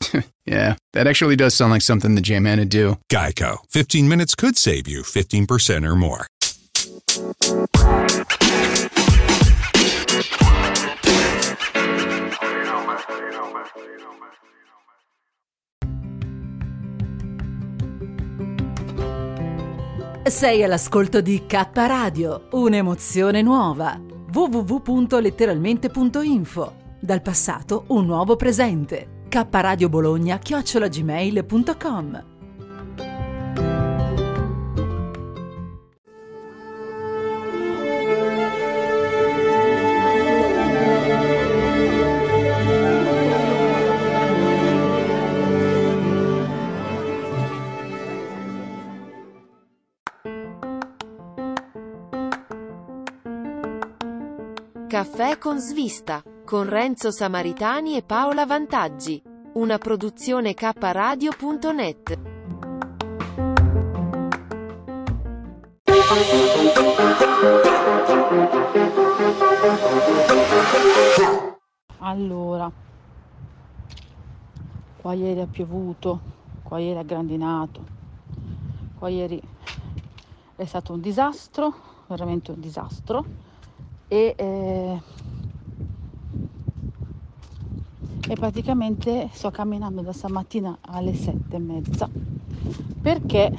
yeah, that actually does sound like something the J-Man would do. Geico. 15 minutes could save you 15% or more. Sei all'ascolto di K Radio, un'emozione nuova. www.letteralmente.info. Dal passato un nuovo presente. K Radio Bologna chiocciolagmail.com. Caffè con svista, con Renzo Samaritani e Paola Vantaggi. Una produzione kradio.net. Allora, qua ieri ha piovuto, qua ieri ha grandinato, qua ieri è stato un disastro, veramente un disastro e, eh, e praticamente sto camminando da stamattina alle sette e mezza perché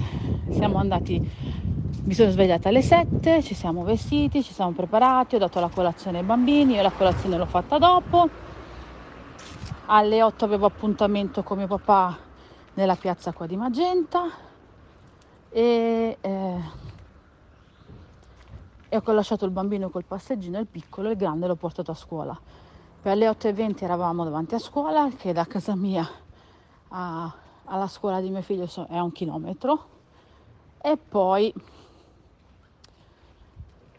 siamo andati mi sono svegliata alle 7, ci siamo vestiti, ci siamo preparati, ho dato la colazione ai bambini, io la colazione l'ho fatta dopo. Alle 8 avevo appuntamento con mio papà nella piazza qua di Magenta e, eh, e ho lasciato il bambino col passeggino, il piccolo, il grande l'ho portato a scuola. Per le 8.20 eravamo davanti a scuola, che da casa mia a, alla scuola di mio figlio è un chilometro. E poi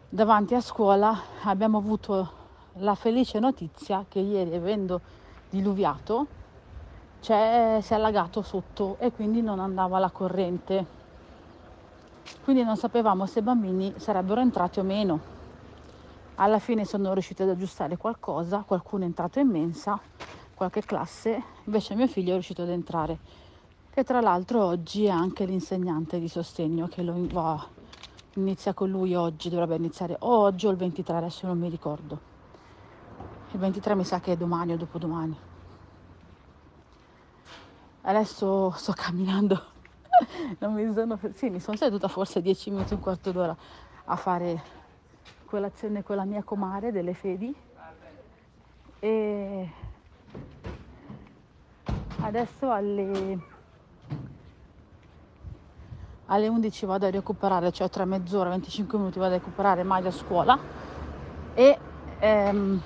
davanti a scuola abbiamo avuto la felice notizia che ieri, avendo diluviato, si è allagato sotto e quindi non andava la corrente. Quindi non sapevamo se i bambini sarebbero entrati o meno. Alla fine sono riusciti ad aggiustare qualcosa, qualcuno è entrato in mensa, qualche classe, invece mio figlio è riuscito ad entrare. Che tra l'altro oggi è anche l'insegnante di sostegno che lo va inizia con lui oggi, dovrebbe iniziare oggi o il 23, adesso non mi ricordo. Il 23 mi sa che è domani o dopodomani. Adesso sto camminando, non mi sono, sì, mi sono seduta forse 10 minuti, un quarto d'ora a fare colazione con la mia comare delle fedi. E adesso alle alle 11 vado a recuperare, cioè tra mezz'ora, 25 minuti vado a recuperare Mario a scuola. E ehm,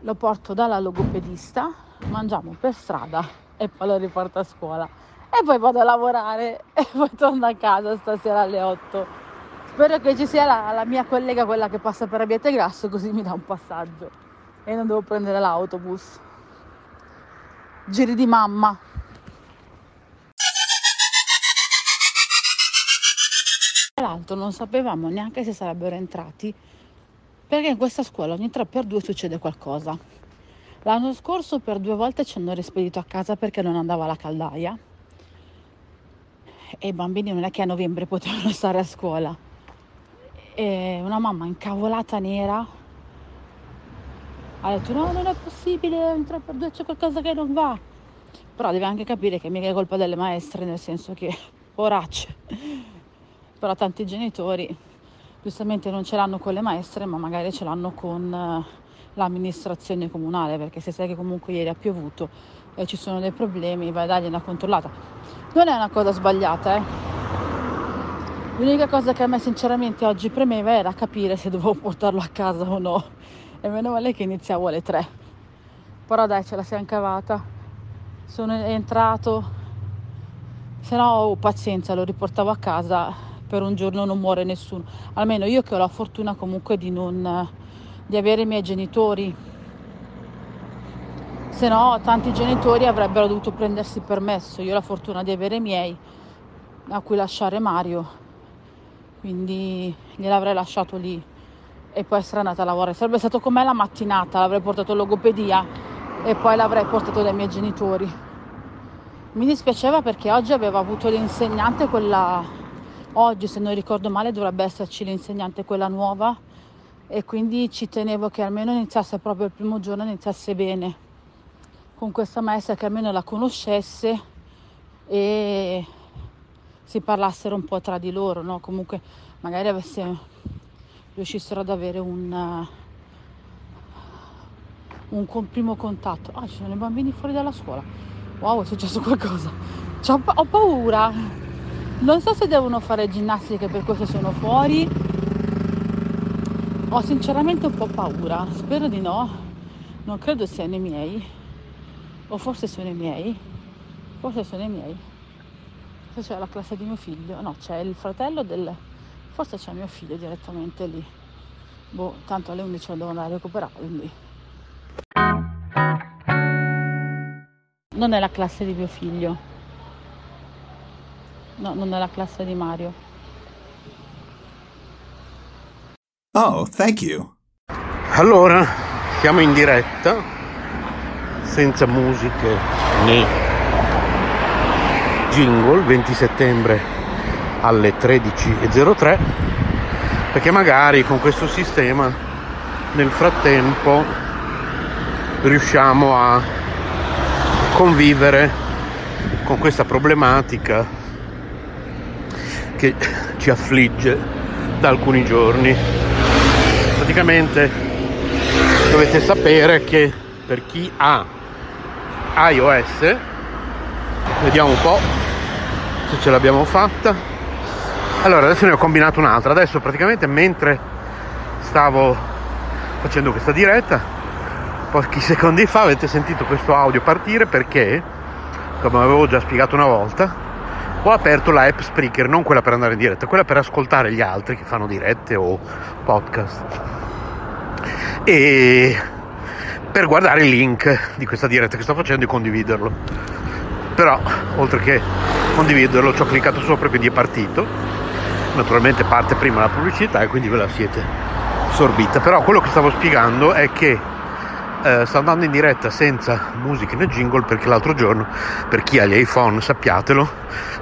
lo porto dalla logopedista, mangiamo per strada e poi lo riporto a scuola. E poi vado a lavorare e poi torno a casa stasera alle 8. Spero che ci sia la, la mia collega, quella che passa per Abbiate Grasso, così mi dà un passaggio e non devo prendere l'autobus. Giri di mamma. Tra l'altro non sapevamo neanche se sarebbero entrati perché in questa scuola ogni 3x2 succede qualcosa. L'anno scorso per due volte ci hanno rispedito a casa perché non andava la caldaia e i bambini non è che a novembre potevano stare a scuola. E una mamma incavolata nera ha detto no non è possibile, in 3x2 c'è qualcosa che non va. Però deve anche capire che mica è colpa delle maestre, nel senso che poracce però tanti genitori giustamente non ce l'hanno con le maestre ma magari ce l'hanno con eh, l'amministrazione comunale perché se sai che comunque ieri ha piovuto e ci sono dei problemi vai a dargli una controllata non è una cosa sbagliata eh. L'unica cosa che a me sinceramente oggi premeva era capire se dovevo portarlo a casa o no e meno male che iniziavo alle 3 però dai ce la siamo cavata sono entrato se no oh, pazienza lo riportavo a casa per un giorno non muore nessuno. Almeno io che ho la fortuna comunque di non di avere i miei genitori. Se no, tanti genitori avrebbero dovuto prendersi permesso. Io ho la fortuna di avere i miei a cui lasciare Mario, quindi gliel'avrei lasciato lì e poi essere andata a lavorare. Sarebbe stato con me la mattinata, l'avrei portato logopedia e poi l'avrei portato dai miei genitori. Mi dispiaceva perché oggi aveva avuto l'insegnante, quella oggi se non ricordo male dovrebbe esserci l'insegnante quella nuova e quindi ci tenevo che almeno iniziasse proprio il primo giorno, iniziasse bene con questa maestra che almeno la conoscesse e si parlassero un po' tra di loro, no? comunque magari avesse, riuscissero ad avere un, un primo contatto. Ah, ci sono i bambini fuori dalla scuola. Wow, è successo qualcosa. C'ho, ho paura. Non so se devono fare ginnastica per questo sono fuori. Ho sinceramente un po' paura. Spero di no. Non credo siano i miei. O forse sono i miei. Forse sono i miei. Forse c'è la classe di mio figlio. No, c'è il fratello del... Forse c'è mio figlio direttamente lì. Boh, tanto alle 11 lo devo andare a recuperare, quindi non è la classe di mio figlio. No, non è la classe di Mario. Oh, thank you. Allora, siamo in diretta, senza musiche né jingle, 20 settembre alle 13.03, perché magari con questo sistema nel frattempo riusciamo a convivere con questa problematica che ci affligge da alcuni giorni. Praticamente dovete sapere che per chi ha iOS, vediamo un po' se ce l'abbiamo fatta. Allora adesso ne ho combinato un'altra, adesso praticamente mentre stavo facendo questa diretta pochi secondi fa avete sentito questo audio partire perché, come avevo già spiegato una volta, ho aperto la app Spreaker, non quella per andare in diretta, quella per ascoltare gli altri che fanno dirette o podcast. E per guardare il link di questa diretta che sto facendo e condividerlo. Però, oltre che condividerlo, ci ho cliccato sopra e quindi è partito. Naturalmente parte prima la pubblicità e quindi ve la siete sorbita. Però quello che stavo spiegando è che eh, sto andando in diretta senza musica né jingle perché l'altro giorno, per chi ha gli iPhone sappiatelo,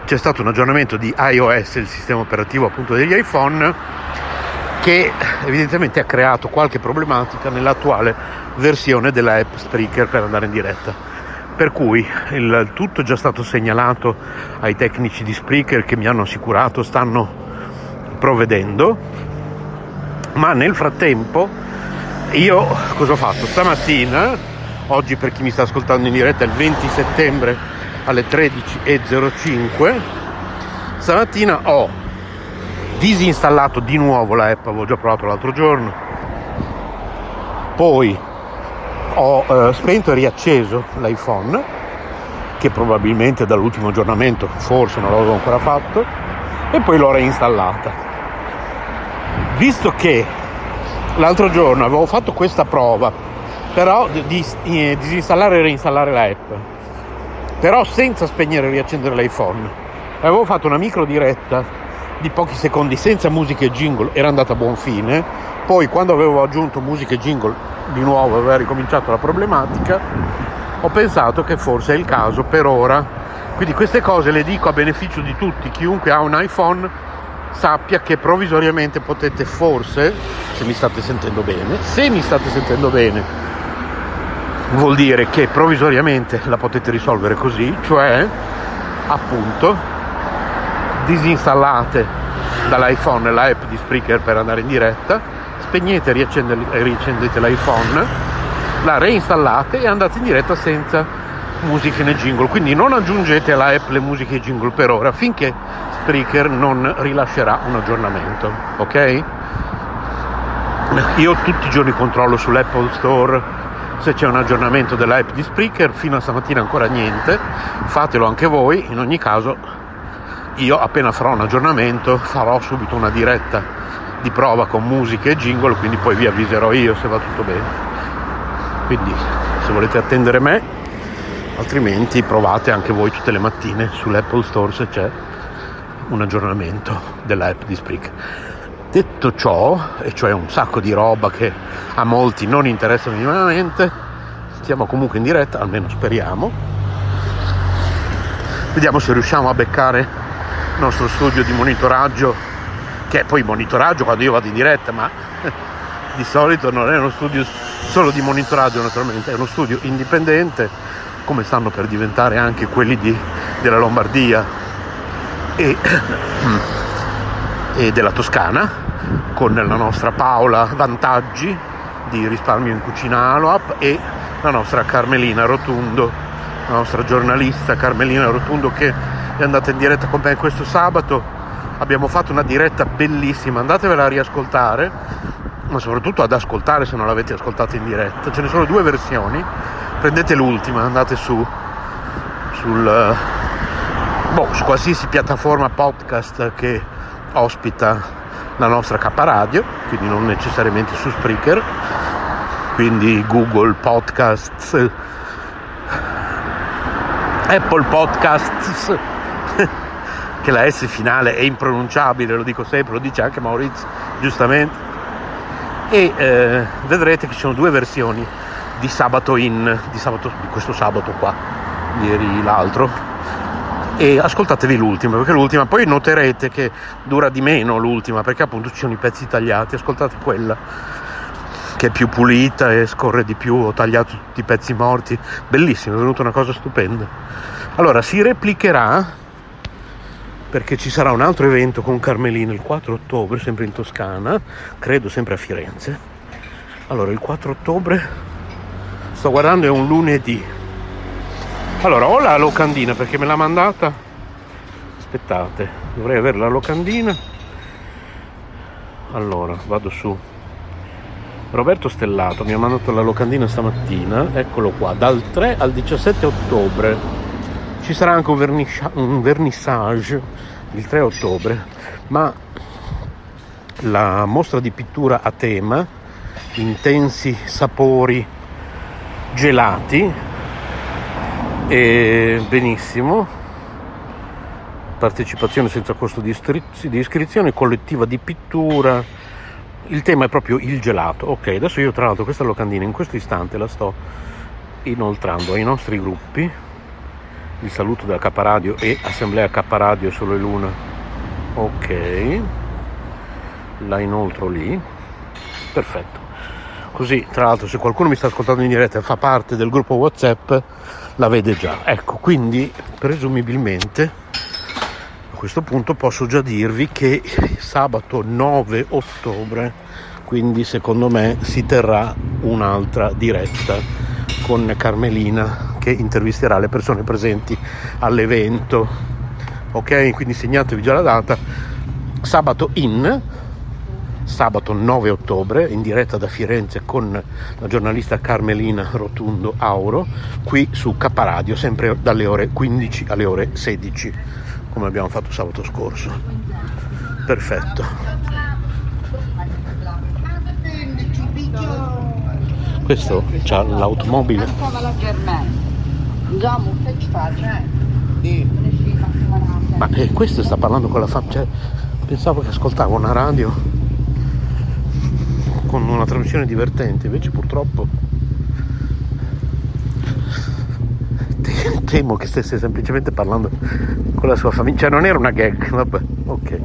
c'è stato un aggiornamento di iOS, il sistema operativo appunto degli iPhone, che evidentemente ha creato qualche problematica nell'attuale versione della app Spreaker per andare in diretta. Per cui il tutto è già stato segnalato ai tecnici di Spreaker che mi hanno assicurato stanno provvedendo, ma nel frattempo io cosa ho fatto? Stamattina, oggi per chi mi sta ascoltando in diretta è il 20 settembre alle 13.05, stamattina ho disinstallato di nuovo la app, avevo già provato l'altro giorno, poi ho eh, spento e riacceso l'iPhone, che probabilmente dall'ultimo aggiornamento forse non l'avevo ancora fatto, e poi l'ho reinstallata. Visto che l'altro giorno avevo fatto questa prova, però di, di, di disinstallare e reinstallare la app, però senza spegnere e riaccendere l'iPhone. Avevo fatto una micro diretta di pochi secondi senza musica e jingle, era andata a buon fine. Poi quando avevo aggiunto musica e jingle di nuovo aveva ricominciato la problematica, ho pensato che forse è il caso per ora. Quindi queste cose le dico a beneficio di tutti, chiunque ha un iPhone sappia che provvisoriamente potete forse, se mi state sentendo bene, se mi state sentendo bene, vuol dire che provvisoriamente la potete risolvere così, cioè appunto disinstallate dall'iPhone l'app di Spreaker per andare in diretta, spegnete e riaccendete l'iPhone, la reinstallate e andate in diretta senza musiche né jingle, quindi non aggiungete alla app le musiche e jingle per ora finché Spreaker non rilascerà un aggiornamento, ok? Io tutti i giorni controllo sull'Apple Store. Se c'è un aggiornamento dell'app di Spreaker, fino a stamattina ancora niente, fatelo anche voi, in ogni caso io appena farò un aggiornamento farò subito una diretta di prova con musica e jingle, quindi poi vi avviserò io se va tutto bene. Quindi se volete attendere me, altrimenti provate anche voi tutte le mattine sull'Apple Store se c'è un aggiornamento dell'app di Spreak. Detto ciò, e cioè un sacco di roba che a molti non interessa minimamente, stiamo comunque in diretta, almeno speriamo. Vediamo se riusciamo a beccare il nostro studio di monitoraggio, che è poi monitoraggio quando io vado in diretta, ma di solito non è uno studio solo di monitoraggio naturalmente, è uno studio indipendente, come stanno per diventare anche quelli di, della Lombardia e, e della Toscana, con la nostra Paola Vantaggi di risparmio in cucina Aloap e la nostra Carmelina Rotundo, la nostra giornalista Carmelina Rotundo che è andata in diretta con me questo sabato. Abbiamo fatto una diretta bellissima, andatevela a riascoltare, ma soprattutto ad ascoltare se non l'avete ascoltata in diretta. Ce ne sono due versioni, prendete l'ultima, andate su, sul, boh, su qualsiasi piattaforma podcast che ospita la nostra K Radio, quindi non necessariamente su Spreaker, quindi Google Podcasts, Apple Podcasts, che la S finale è impronunciabile, lo dico sempre, lo dice anche Maurizio, giustamente, e eh, vedrete che ci sono due versioni di sabato in, di, sabato, di questo sabato qua, ieri l'altro, e ascoltatevi l'ultima perché l'ultima poi noterete che dura di meno l'ultima perché appunto ci sono i pezzi tagliati ascoltate quella che è più pulita e scorre di più ho tagliato tutti i pezzi morti. Bellissimo è venuta una cosa stupenda. Allora si replicherà perché ci sarà un altro evento con Carmelina il 4 ottobre sempre in Toscana credo sempre a Firenze. Allora il 4 ottobre sto guardando è un lunedì. Allora ho la locandina perché me l'ha mandata. Aspettate dovrei avere la locandina. Allora vado su. Roberto Stellato mi ha mandato la locandina stamattina eccolo qua dal 3 al 17 ottobre ci sarà anche un, un vernissage il 3 ottobre ma la mostra di pittura a tema intensi sapori gelati e benissimo, partecipazione senza costo di, istri- di iscrizione, collettiva di pittura. Il tema è proprio il gelato. Ok, adesso io tra l'altro questa locandina in questo istante la sto inoltrando ai nostri gruppi. Il saluto della K Radio e Assemblea K Radio Solo e Luna. Ok, la inoltro lì. Perfetto. Così, tra l'altro, se qualcuno mi sta ascoltando in diretta e fa parte del gruppo WhatsApp, la vede già. Ecco, quindi presumibilmente a questo punto posso già dirvi che sabato 9 ottobre, quindi secondo me si terrà un'altra diretta con Carmelina che intervisterà le persone presenti all'evento. Ok, quindi segnatevi già la data. Sabato in sabato 9 ottobre in diretta da Firenze con la giornalista Carmelina Rotundo Auro qui su K Radio sempre dalle ore 15 alle ore 16 come abbiamo fatto sabato scorso. Perfetto. Questo c'ha l'automobile ma eh, questo sta parlando con la fam cioè, pensavo che ascoltavo una radio con una trasmissione divertente, invece purtroppo temo che stesse semplicemente parlando con la sua famiglia, cioè non era una gag, vabbè, ok.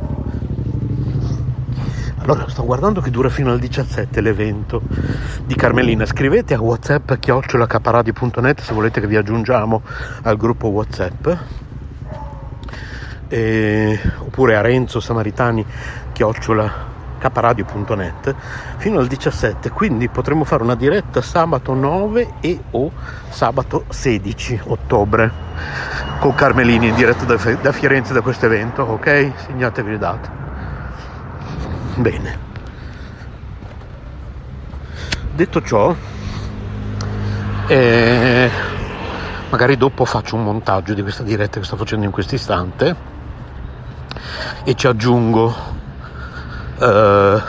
Allora sto guardando che dura fino al 17 l'evento di Carmelina. Scrivete a whatsapp chiocciolacaparadio.net se volete che vi aggiungiamo al gruppo whatsapp. E, oppure a Renzo Samaritani chiocciola caparadio.net fino al 17 quindi potremo fare una diretta sabato 9 e o sabato 16 ottobre con Carmelini in diretta da, da Firenze da questo evento ok segnatevi le date bene detto ciò eh, magari dopo faccio un montaggio di questa diretta che sto facendo in questo istante e ci aggiungo eh,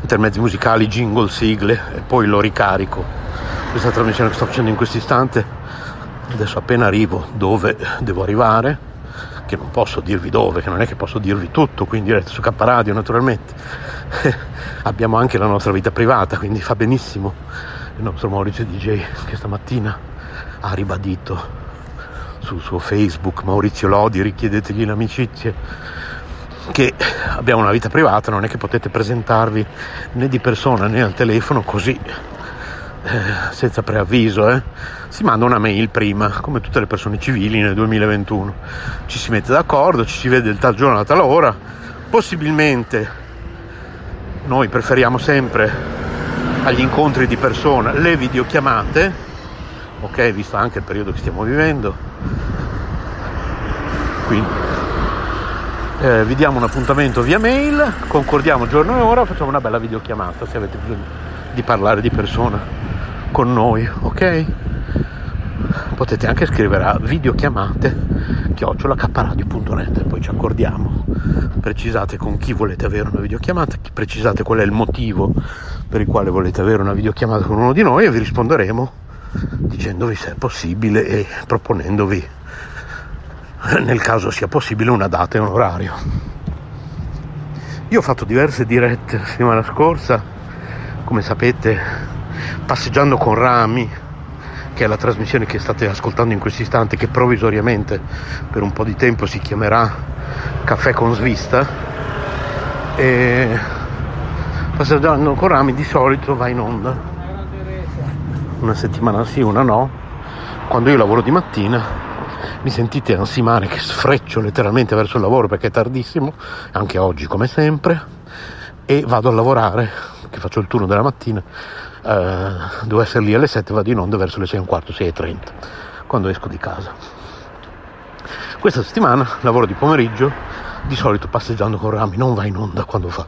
intermezzi musicali, jingle, sigle e poi lo ricarico. Questa trasmissione che sto facendo in questo istante, adesso appena arrivo dove devo arrivare, che non posso dirvi dove, che non è che posso dirvi tutto qui in diretta su K Radio naturalmente, abbiamo anche la nostra vita privata, quindi fa benissimo. Il nostro Maurizio DJ che stamattina ha ribadito sul suo Facebook Maurizio Lodi, richiedetegli l'amicizia che abbiamo una vita privata, non è che potete presentarvi né di persona né al telefono così eh, senza preavviso, eh. si manda una mail prima, come tutte le persone civili nel 2021. Ci si mette d'accordo, ci si vede il tal giorno, a tal ora. Possibilmente noi preferiamo sempre agli incontri di persona le videochiamate, ok, visto anche il periodo che stiamo vivendo. Quindi eh, vi diamo un appuntamento via mail, concordiamo giorno e ora, facciamo una bella videochiamata se avete bisogno di parlare di persona con noi, ok? Potete anche scrivere a videochiamate chiocciolacaparadio.net poi ci accordiamo. Precisate con chi volete avere una videochiamata, precisate qual è il motivo per il quale volete avere una videochiamata con uno di noi e vi risponderemo dicendovi se è possibile e proponendovi nel caso sia possibile una data e un orario. Io ho fatto diverse dirette la settimana scorsa, come sapete Passeggiando con Rami, che è la trasmissione che state ascoltando in questo istante, che provvisoriamente per un po' di tempo si chiamerà Caffè con Svista. E passeggiando con Rami di solito va in onda una settimana sì, una no. Quando io lavoro di mattina mi sentite ansimare che sfreccio letteralmente verso il lavoro perché è tardissimo, anche oggi come sempre, e vado a lavorare, che faccio il turno della mattina, eh, devo essere lì alle 7 vado in onda verso le 6 e un quarto, 6 e 30 quando esco di casa. Questa settimana lavoro di pomeriggio di solito passeggiando con Rami non va in onda quando fa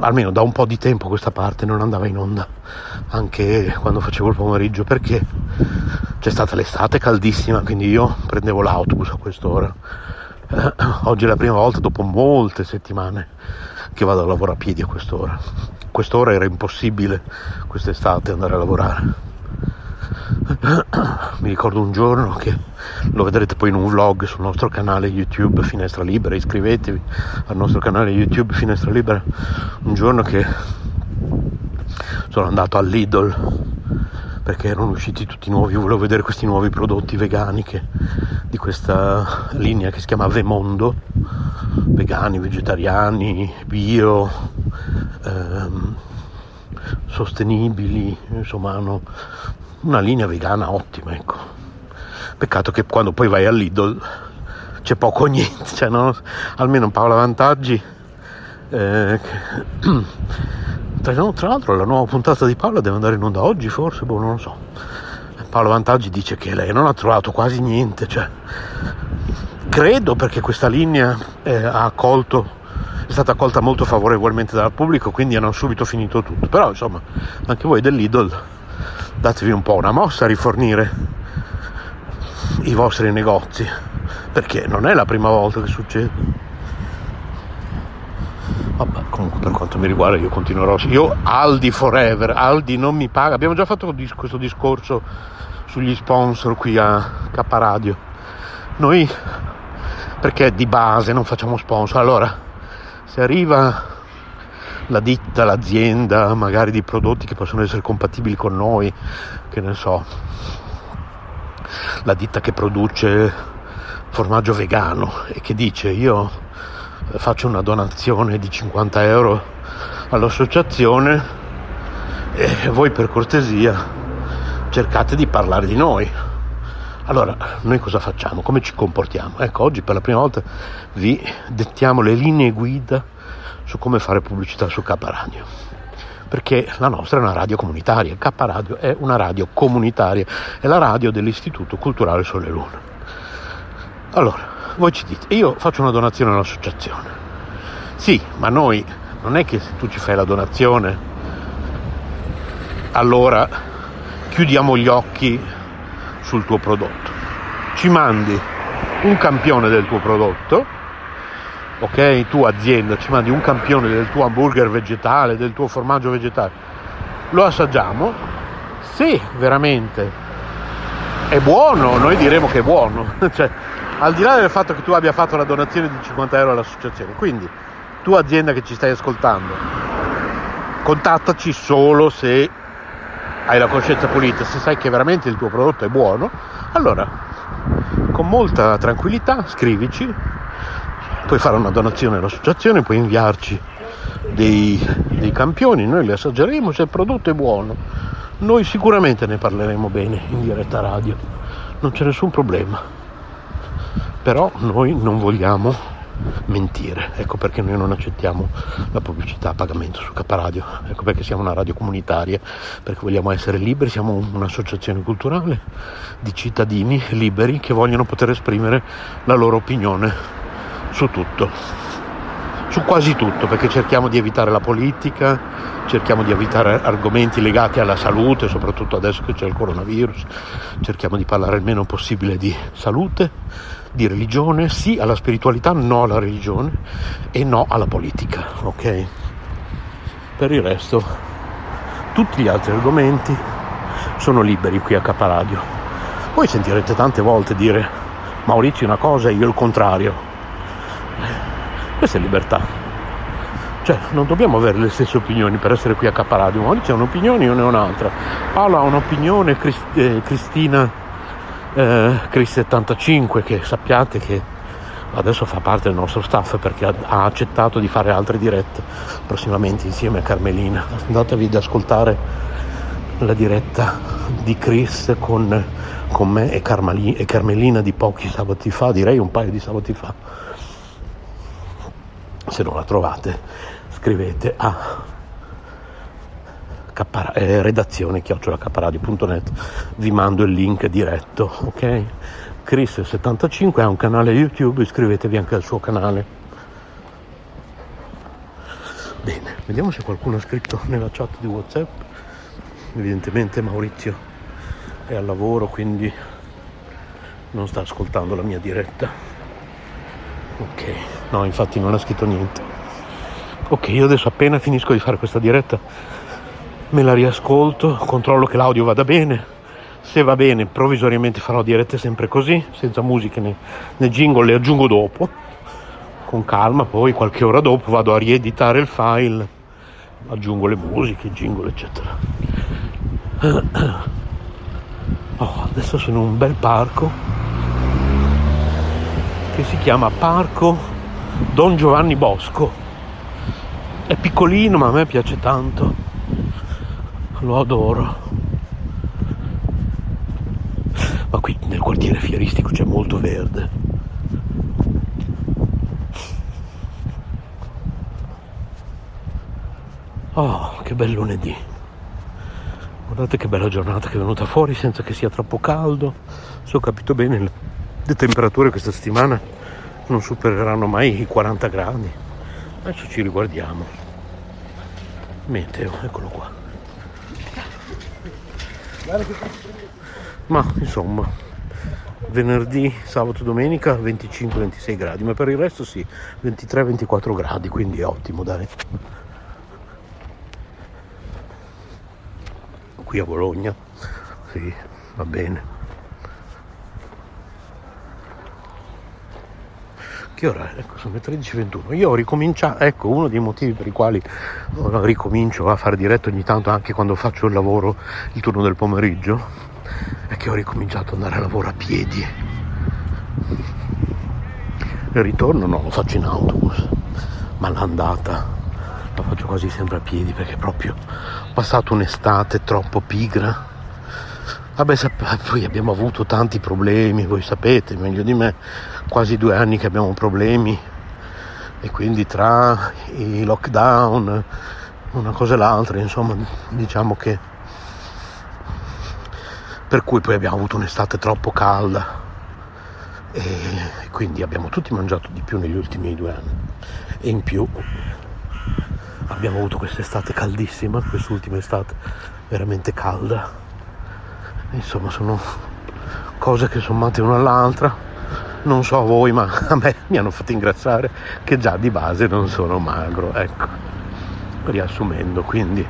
almeno da un po' di tempo questa parte non andava in onda anche quando facevo il pomeriggio perché c'è stata l'estate caldissima quindi io prendevo l'autobus a quest'ora. Eh, oggi è la prima volta dopo molte settimane che vado a lavorare a piedi a quest'ora. Quest'ora era impossibile quest'estate andare a lavorare. Mi ricordo un giorno che lo vedrete poi in un vlog sul nostro canale YouTube Finestra Libera, iscrivetevi al nostro canale YouTube Finestra Libera. Un giorno che sono andato al Lidl perché erano usciti tutti nuovi, volevo vedere questi nuovi prodotti vegani che, di questa linea che si chiama Vemondo, vegani, vegetariani, bio, ehm, sostenibili, insomma hanno una linea vegana ottima, ecco. Peccato che quando poi vai all'Idol c'è poco o niente, cioè no? almeno Paola Vantaggi. Eh, tra, tra, l'altro la nuova puntata di Paola deve andare in onda oggi forse, boh, non lo so. Paola Vantaggi dice che lei non ha trovato quasi niente, cioè, credo perché questa linea eh, ha accolto è stata accolta molto favorevolmente dal pubblico, quindi hanno subito finito tutto. Però insomma, anche voi dell'Idol datevi un po' una mossa a rifornire i vostri negozi, perché non è la prima volta che succede. Vabbè, comunque per quanto mi riguarda io continuerò. Io Aldi forever, Aldi non mi paga. Abbiamo già fatto questo discorso sugli sponsor qui a K Radio. Noi perché di base non facciamo sponsor? Allora, se arriva la ditta, l'azienda, magari di prodotti che possono essere compatibili con noi, che ne so, la ditta che produce formaggio vegano e che dice io faccio una donazione di 50 euro all'associazione e voi per cortesia cercate di parlare di noi. Allora, noi cosa facciamo? Come ci comportiamo? Ecco, oggi per la prima volta vi dettiamo le linee guida su come fare pubblicità su K Radio. Perché la nostra è una radio comunitaria, K Radio è una radio comunitaria, è la radio dell'Istituto Culturale Sole Luna. Allora, voi ci dite, io faccio una donazione all'associazione. Sì, ma noi non è che se tu ci fai la donazione, allora chiudiamo gli occhi sul tuo prodotto. Ci mandi un campione del tuo prodotto ok? Tu azienda ci mandi un campione del tuo hamburger vegetale, del tuo formaggio vegetale, lo assaggiamo, se veramente è buono, noi diremo che è buono, cioè, al di là del fatto che tu abbia fatto la donazione di 50 euro all'associazione, quindi tu azienda che ci stai ascoltando, contattaci solo se hai la coscienza pulita, se sai che veramente il tuo prodotto è buono, allora con molta tranquillità scrivici, puoi fare una donazione all'associazione, puoi inviarci dei, dei campioni, noi li assaggeremo, se il prodotto è buono, noi sicuramente ne parleremo bene in diretta radio, non c'è nessun problema, però noi non vogliamo mentire. Ecco perché noi non accettiamo la pubblicità a pagamento su Caparadio. Ecco perché siamo una radio comunitaria, perché vogliamo essere liberi, siamo un'associazione culturale di cittadini liberi che vogliono poter esprimere la loro opinione su tutto. Su quasi tutto, perché cerchiamo di evitare la politica, cerchiamo di evitare argomenti legati alla salute, soprattutto adesso che c'è il coronavirus, cerchiamo di parlare il meno possibile di salute, di religione, sì alla spiritualità, no alla religione e no alla politica, ok? Per il resto, tutti gli altri argomenti sono liberi qui a Caparadio. Poi sentirete tante volte dire Maurizio una cosa e io il contrario. Questa è libertà. Cioè, non dobbiamo avere le stesse opinioni per essere qui a Caparadio. Maurizio ha un'opinione, io ne ho un'altra. Paolo ha un'opinione, Crist- eh, Cristina eh, Chris 75 che sappiate che adesso fa parte del nostro staff perché ha, accettato di fare altre dirette prossimamente insieme a Carmelina. Andatevi ad ascoltare la diretta di Chris con, con me e, Carmali, e Carmelina di pochi sabati fa, direi un paio di sabati fa. Se non la trovate scrivete a Capara, eh, redazione chiocciolacaparadio.net vi mando il link diretto ok? Chris75 ha un canale youtube iscrivetevi anche al suo canale. Bene vediamo se qualcuno ha scritto nella chat di whatsapp. Evidentemente Maurizio è al lavoro quindi non sta ascoltando la mia diretta. Ok no infatti non ha scritto niente. Ok io adesso appena finisco di fare questa diretta me la riascolto, controllo che l'audio vada bene. Se va bene, provvisoriamente farò dirette sempre così, senza musiche né, né jingle, le aggiungo dopo. Con calma, poi qualche ora dopo vado a rieditare il file, aggiungo le musiche, jingle, eccetera. Oh, adesso sono in un bel parco che si chiama Parco Don Giovanni Bosco. È piccolino, ma a me piace tanto lo adoro. Ma qui nel quartiere fieristico c'è molto verde. Oh, che bel lunedì. Guardate che bella giornata che è venuta fuori senza che sia troppo caldo. Se ho capito bene, le temperature questa settimana non supereranno mai i 40 gradi. Adesso ci riguardiamo. Meteo, eccolo qua. Ma insomma, venerdì, sabato, domenica 25-26 gradi, ma per il resto sì, 23-24 gradi, quindi è ottimo, dai. Qui a Bologna, sì, va bene. Che ora ecco sono le 13.21 io ho ricominciato ecco uno dei motivi per i quali ricomincio a fare diretto ogni tanto anche quando faccio il lavoro il turno del pomeriggio è che ho ricominciato ad andare a lavoro a piedi. Il ritorno no lo faccio in autobus ma l'andata la faccio quasi sempre a piedi perché proprio ho passato un'estate troppo pigra Vabbè, poi abbiamo avuto tanti problemi, voi sapete meglio di me, quasi due anni che abbiamo problemi e quindi tra i lockdown, una cosa e l'altra, insomma, diciamo che per cui poi abbiamo avuto un'estate troppo calda e quindi abbiamo tutti mangiato di più negli ultimi due anni. E in più abbiamo avuto quest'estate caldissima, quest'ultima estate veramente calda insomma sono cose che sommate una all'altra non so voi, ma a me mi hanno fatto ingrassare che già di base non sono magro, ecco, riassumendo, quindi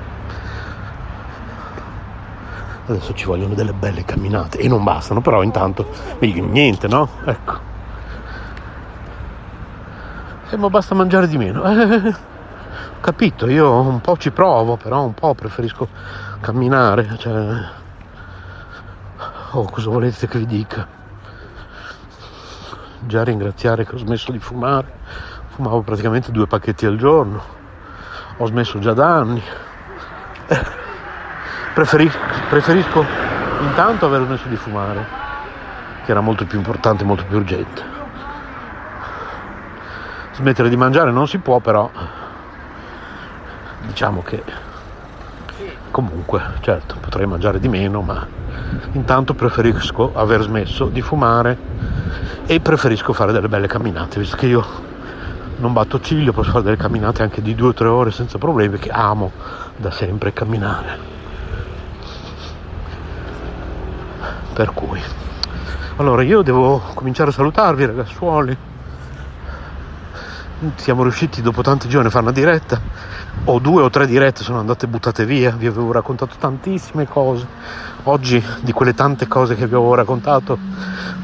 adesso ci vogliono delle belle camminate e non bastano, però intanto niente, no? Ecco. E ma basta mangiare di meno. Eh, capito, io un po' ci provo, però un po' preferisco camminare, cioè... Oh, cosa volete che vi dica? Già ringraziare che ho smesso di fumare, fumavo praticamente due pacchetti al giorno, ho smesso già da anni. Eh Preferisco, preferisco intanto aver smesso di fumare, che era molto più importante, molto più urgente. Smettere di mangiare non si può, però diciamo che comunque, certo, potrei mangiare di meno, ma intanto preferisco aver smesso di fumare e preferisco fare delle belle camminate, visto che io non batto ciglio, posso fare delle camminate anche di due o tre ore senza problemi, che amo da sempre camminare. Per cui, allora io devo cominciare a salutarvi ragazzuoli. Siamo riusciti dopo tanti giorni a fare una diretta, o due o tre dirette sono andate buttate via, vi avevo raccontato tantissime cose. Oggi di quelle tante cose che vi avevo raccontato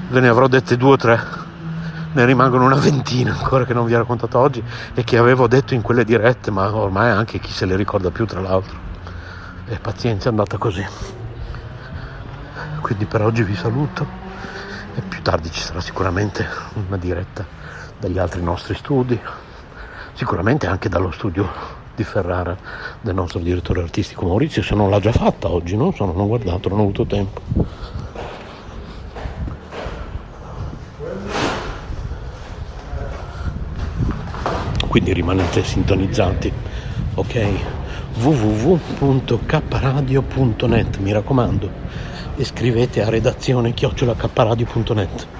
ve ne avrò dette due o tre, ne rimangono una ventina ancora che non vi ho raccontato oggi e che avevo detto in quelle dirette, ma ormai anche chi se le ricorda più tra l'altro. E pazienza è andata così. Quindi per oggi vi saluto e più tardi ci sarà sicuramente una diretta dagli altri nostri studi, sicuramente anche dallo studio di Ferrara del nostro direttore artistico Maurizio, se non l'ha già fatta oggi, non so, non ho guardato, non ho avuto tempo. Quindi rimanete sintonizzati, ok? www.kradio.net, mi raccomando e scrivete a redazione chiocciolacaparadio.net.